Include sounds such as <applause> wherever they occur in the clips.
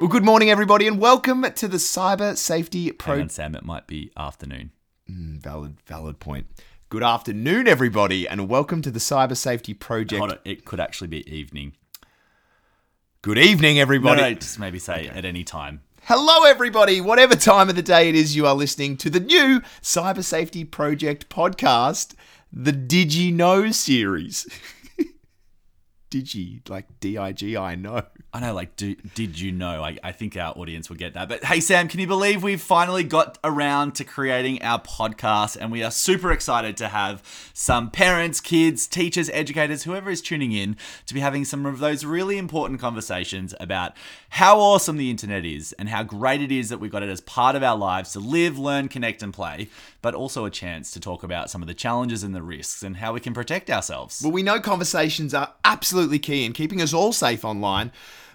Well, good morning, everybody, and welcome to the Cyber Safety Pro. on, Sam, it might be afternoon. Mm, valid, valid point. Good afternoon, everybody, and welcome to the Cyber Safety Project. On, it could actually be evening. Good evening, everybody. no, just maybe say at any time. Hello, everybody. Whatever time of the day it is you are listening to the new Cyber Safety Project podcast, the Did You Know series. <laughs> Digi, like D I G I know. I know, like, do, did you know? I, I think our audience will get that. But hey, Sam, can you believe we've finally got around to creating our podcast? And we are super excited to have some parents, kids, teachers, educators, whoever is tuning in, to be having some of those really important conversations about how awesome the internet is and how great it is that we've got it as part of our lives to live, learn, connect, and play, but also a chance to talk about some of the challenges and the risks and how we can protect ourselves. Well, we know conversations are absolutely key in keeping us all safe online,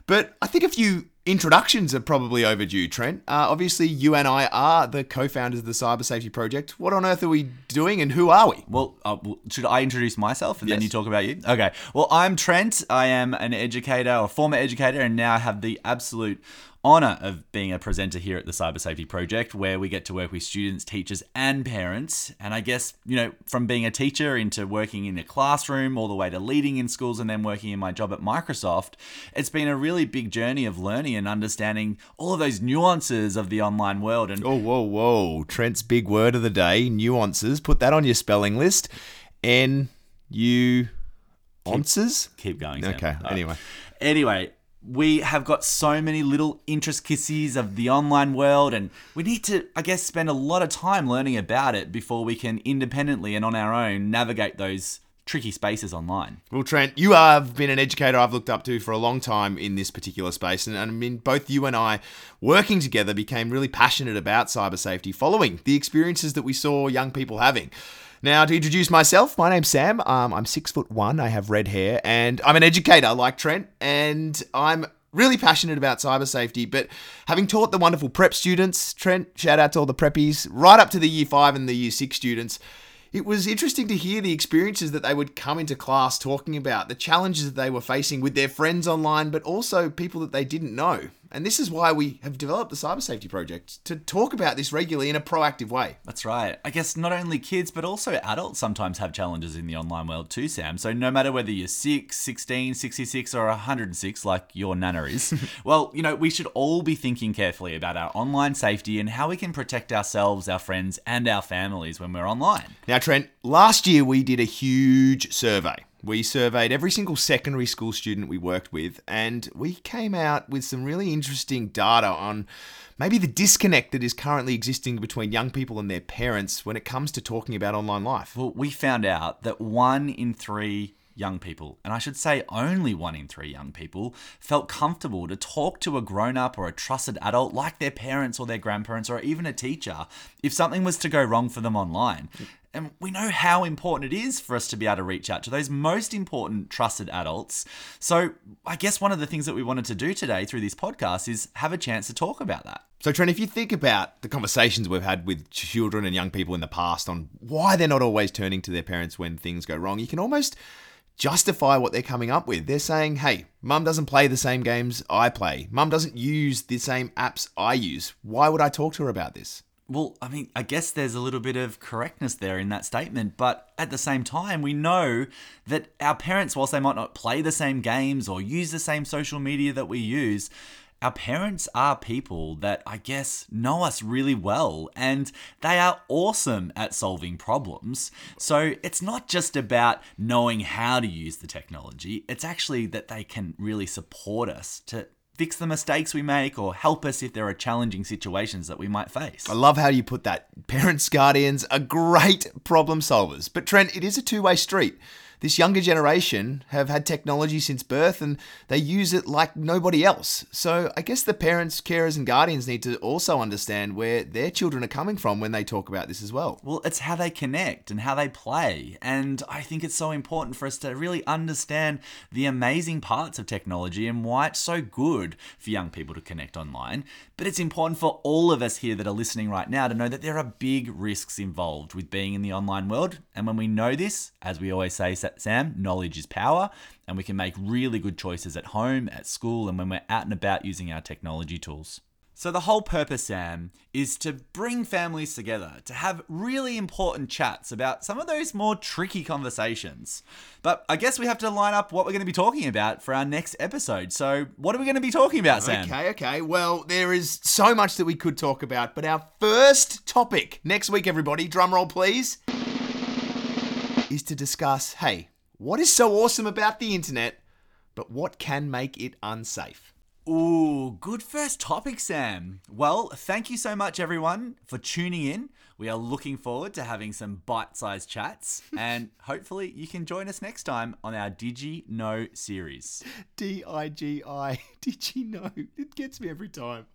but I think a few introductions are probably overdue, Trent. Uh, obviously, you and I are the co founders of the Cyber Safety Project. What on earth are we doing and who are we? Well, uh, should I introduce myself and then you talk about you? Okay. Well, I'm Trent. I am an educator or former educator, and now have the absolute honor of being a presenter here at the Cyber Safety Project, where we get to work with students, teachers, and parents. And I guess, you know, from being a teacher into working in a classroom all the way to leading in schools and then working in my job at Microsoft, it's been a really big journey of learning and understanding all of those nuances of the online world. And Oh, whoa, whoa. Trent's big word of the day nuances. Put that on your spelling list. N U onces? keep going. Sam. Okay, anyway. Anyway, we have got so many little intricacies of the online world, and we need to, I guess, spend a lot of time learning about it before we can independently and on our own navigate those tricky spaces online. Well, Trent, you have been an educator I've looked up to for a long time in this particular space. And, and I mean, both you and I, working together, became really passionate about cyber safety following the experiences that we saw young people having. Now, to introduce myself, my name's Sam. Um, I'm six foot one. I have red hair, and I'm an educator like Trent. And I'm really passionate about cyber safety. But having taught the wonderful prep students, Trent, shout out to all the preppies, right up to the year five and the year six students, it was interesting to hear the experiences that they would come into class talking about, the challenges that they were facing with their friends online, but also people that they didn't know. And this is why we have developed the Cyber Safety Project to talk about this regularly in a proactive way. That's right. I guess not only kids, but also adults sometimes have challenges in the online world too, Sam. So no matter whether you're 6, 16, 66, or 106, like your nana is, <laughs> well, you know, we should all be thinking carefully about our online safety and how we can protect ourselves, our friends, and our families when we're online. Now, Trent, last year we did a huge survey. We surveyed every single secondary school student we worked with, and we came out with some really interesting data on maybe the disconnect that is currently existing between young people and their parents when it comes to talking about online life. Well, we found out that one in three young people, and I should say only one in three young people, felt comfortable to talk to a grown up or a trusted adult like their parents or their grandparents or even a teacher if something was to go wrong for them online. And we know how important it is for us to be able to reach out to those most important trusted adults. So, I guess one of the things that we wanted to do today through this podcast is have a chance to talk about that. So, Trent, if you think about the conversations we've had with children and young people in the past on why they're not always turning to their parents when things go wrong, you can almost justify what they're coming up with. They're saying, hey, mum doesn't play the same games I play, mum doesn't use the same apps I use. Why would I talk to her about this? Well, I mean, I guess there's a little bit of correctness there in that statement, but at the same time, we know that our parents, whilst they might not play the same games or use the same social media that we use, our parents are people that I guess know us really well and they are awesome at solving problems. So it's not just about knowing how to use the technology, it's actually that they can really support us to fix the mistakes we make or help us if there are challenging situations that we might face. I love how you put that. Parents, guardians are great problem solvers. But, Trent, it is a two way street. This younger generation have had technology since birth and they use it like nobody else. So I guess the parents, carers, and guardians need to also understand where their children are coming from when they talk about this as well. Well, it's how they connect and how they play. And I think it's so important for us to really understand the amazing parts of technology and why it's so good for young people to connect online. But it's important for all of us here that are listening right now to know that there are big risks involved with being in the online world. And when we know this, as we always say, Sam, knowledge is power, and we can make really good choices at home, at school, and when we're out and about using our technology tools. So, the whole purpose, Sam, is to bring families together, to have really important chats about some of those more tricky conversations. But I guess we have to line up what we're going to be talking about for our next episode. So, what are we going to be talking about, Sam? Okay, okay. Well, there is so much that we could talk about, but our first topic next week, everybody, drum roll please, is to discuss hey, what is so awesome about the internet, but what can make it unsafe? Ooh, good first topic, Sam. Well, thank you so much, everyone, for tuning in. We are looking forward to having some bite sized chats, <laughs> and hopefully, you can join us next time on our Digi Know series. D I G I. Did you know? It gets me every time.